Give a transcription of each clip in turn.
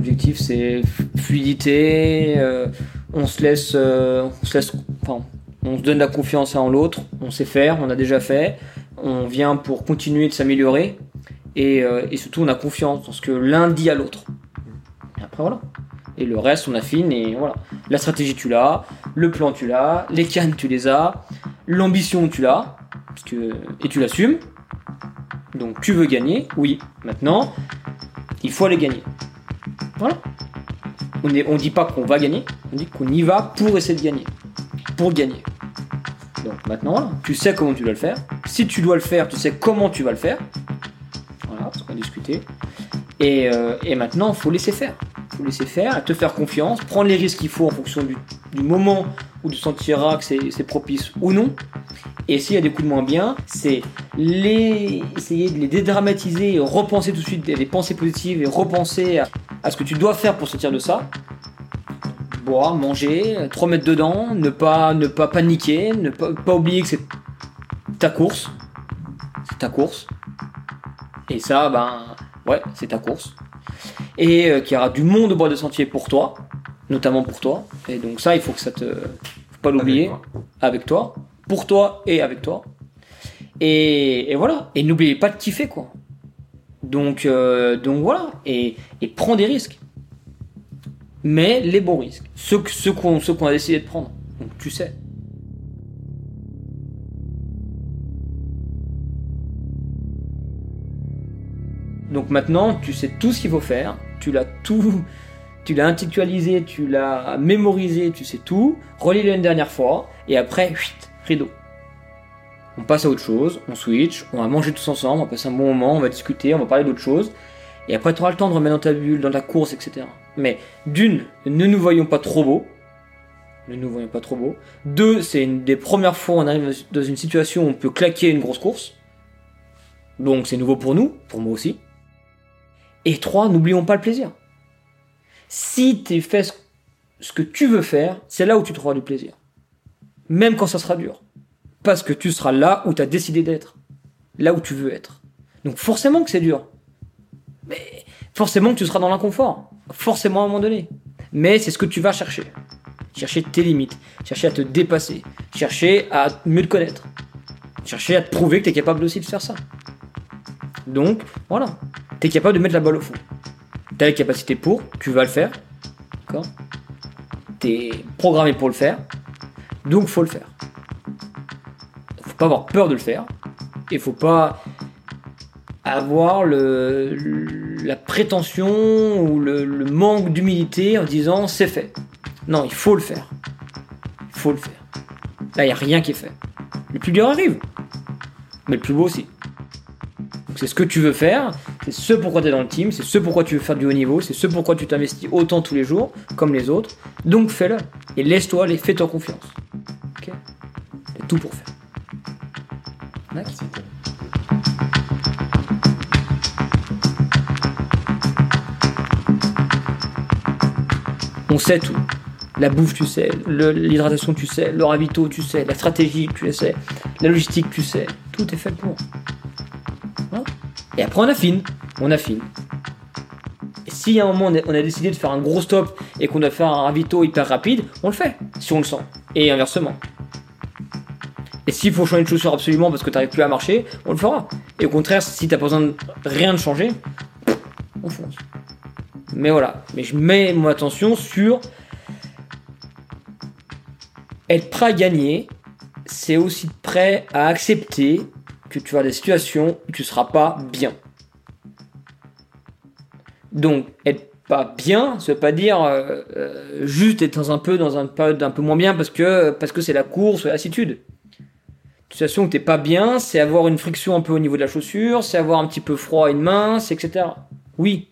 L'objectif, c'est fluidité. euh, on se laisse, euh, on se on se donne la confiance en l'autre. On sait faire, on a déjà fait. On vient pour continuer de s'améliorer. Et, euh, et surtout, on a confiance dans ce que l'un dit à l'autre. Et après, voilà. Et le reste, on affine et voilà. La stratégie, tu l'as. Le plan, tu l'as. Les cannes, tu les as. L'ambition, tu l'as. Et tu l'assumes. Donc, tu veux gagner. Oui. Maintenant, il faut aller gagner. Voilà. On ne dit pas qu'on va gagner. On dit qu'on y va pour essayer de gagner. Pour gagner. Donc, maintenant. Tu sais comment tu dois le faire. Si tu dois le faire, tu sais comment tu vas le faire. Voilà, parce qu'on a discuté. Et, euh, maintenant, il faut laisser faire. Il faut laisser faire, te faire confiance, prendre les risques qu'il faut en fonction du, du moment où tu sentiras que c'est propice ou non. Et s'il y a des coups de moins bien, c'est les essayer de les dédramatiser et repenser tout de suite des pensées positives et repenser à, à ce que tu dois faire pour sortir de ça. Boire, manger, te remettre dedans, ne pas, ne pas paniquer, ne pas, pas oublier que c'est ta course. C'est ta course. Et ça, ben, ouais, c'est ta course. Et euh, qu'il y aura du monde au bord de sentier pour toi, notamment pour toi. Et donc ça, il faut que ça te, faut pas l'oublier, avec toi, pour toi et avec toi. Et, voilà. Et n'oubliez pas de kiffer, quoi. Donc, euh, voilà. Et, prends des risques. Mais les bons risques. Ceux, qu'on a décidé de prendre. Donc tu sais. Donc maintenant, tu sais tout ce qu'il faut faire. Tu l'as tout, tu l'as intellectualisé, tu l'as mémorisé, tu sais tout. Relis-le une dernière fois. Et après, rideau. On passe à autre chose, on switch, on va manger tous ensemble, on va passer un bon moment, on va discuter, on va parler d'autre chose. Et après, tu auras le temps de remettre dans ta bulle, dans ta course, etc. Mais d'une, ne nous voyons pas trop beaux. Ne nous voyons pas trop beaux. Deux, c'est une des premières fois on arrive dans une situation où on peut claquer une grosse course. Donc c'est nouveau pour nous, pour moi aussi. Et trois, n'oublions pas le plaisir. Si tu fais ce que tu veux faire, c'est là où tu trouveras du plaisir. Même quand ça sera dur. Parce que tu seras là où tu as décidé d'être. Là où tu veux être. Donc forcément que c'est dur. Mais forcément que tu seras dans l'inconfort. Forcément à un moment donné. Mais c'est ce que tu vas chercher. Chercher tes limites. Chercher à te dépasser. Chercher à mieux te connaître. Chercher à te prouver que tu es capable aussi de faire ça. Donc, voilà. Tu es capable de mettre la balle au fond. Tu as les capacités pour, tu vas le faire. D'accord? Tu programmé pour le faire. Donc, faut le faire. Pas avoir peur de le faire. Et faut pas avoir le, la prétention ou le, manque d'humilité en disant c'est fait. Non, il faut le faire. Il faut le faire. Là, il n'y a rien qui est fait. Le plus dur arrive. Mais le plus beau aussi. C'est ce que tu veux faire, c'est ce pourquoi tu es dans le team, c'est ce pourquoi tu veux faire du haut niveau, c'est ce pourquoi tu t'investis autant tous les jours, comme les autres. Donc fais-le. Et laisse-toi, les- fais-toi confiance. Ok? C'est tout pour faire. On sait tout. La bouffe, tu sais. L'hydratation, tu sais. Le ravito, tu sais. La stratégie, tu sais. La logistique, tu sais. Tout est fait pour. Voilà. Et après, on affine. On affine. Si à un moment, on a, on a décidé de faire un gros stop et qu'on doit faire un ravito hyper rapide, on le fait. Si on le sent. Et inversement. Et s'il faut changer de chaussure absolument parce que tu n'arrives plus à marcher, on le fera. Et au contraire, si t'as pas besoin de rien de changer, on fonce. Mais voilà. Mais je mets mon attention sur être prêt à gagner, c'est aussi prêt à accepter que tu as des situations où tu seras pas bien. Donc, être pas bien, ça veut pas dire euh, euh, juste être dans un peu dans une période un peu moins bien parce que parce que c'est la course ou la lassitude. Situation où t'es pas bien, c'est avoir une friction un peu au niveau de la chaussure, c'est avoir un petit peu froid à une main, etc. Oui.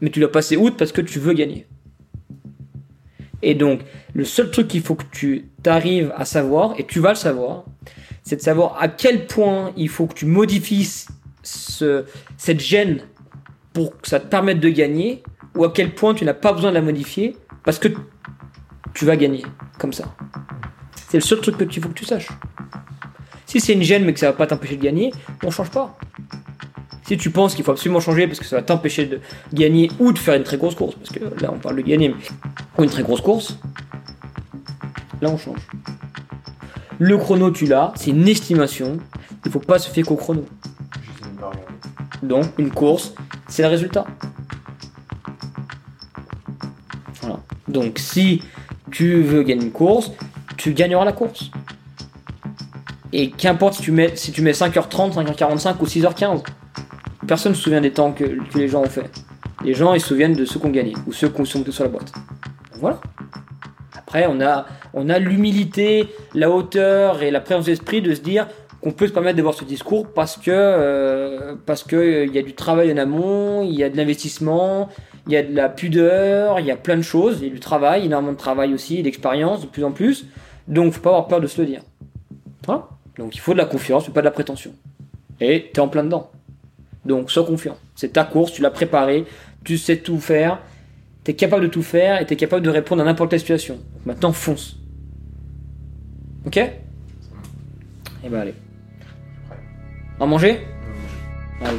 Mais tu dois passer outre parce que tu veux gagner. Et donc, le seul truc qu'il faut que tu t'arrives à savoir, et tu vas le savoir, c'est de savoir à quel point il faut que tu modifies ce, cette gêne pour que ça te permette de gagner, ou à quel point tu n'as pas besoin de la modifier parce que tu vas gagner, comme ça. C'est le seul truc que tu faut que tu saches. Si c'est une gêne mais que ça va pas t'empêcher de gagner, on change pas. Si tu penses qu'il faut absolument changer parce que ça va t'empêcher de gagner ou de faire une très grosse course, parce que là on parle de gagner, mais ou une très grosse course, là on change. Le chrono tu l'as, c'est une estimation, il faut pas se fier qu'au chrono. Donc une course, c'est le résultat. Donc si tu veux gagner une course, tu gagneras la course. Et qu'importe si tu mets, si tu mets 5h30, 5h45 ou 6h15. Personne ne se souvient des temps que, les gens ont fait. Les gens ils se souviennent de ceux qui ont gagné ou ceux qui sont sur la boîte. Voilà. Après on a, on a l'humilité, la hauteur et la présence d'esprit de se dire qu'on peut se permettre d'avoir ce discours parce que euh, parce que euh, il y a du travail en amont, il y a de l'investissement, il y a de la pudeur, il y a plein de choses, il y a du travail, énormément de travail aussi, d'expérience de plus en plus. Donc faut pas avoir peur de se le dire. Voilà. Donc il faut de la confiance, mais pas de la prétention. Et t'es en plein dedans. Donc sois confiant. C'est ta course, tu l'as préparée, tu sais tout faire, t'es capable de tout faire et t'es capable de répondre à n'importe quelle situation. Donc maintenant fonce. Ok Et ben allez. À manger? Allez.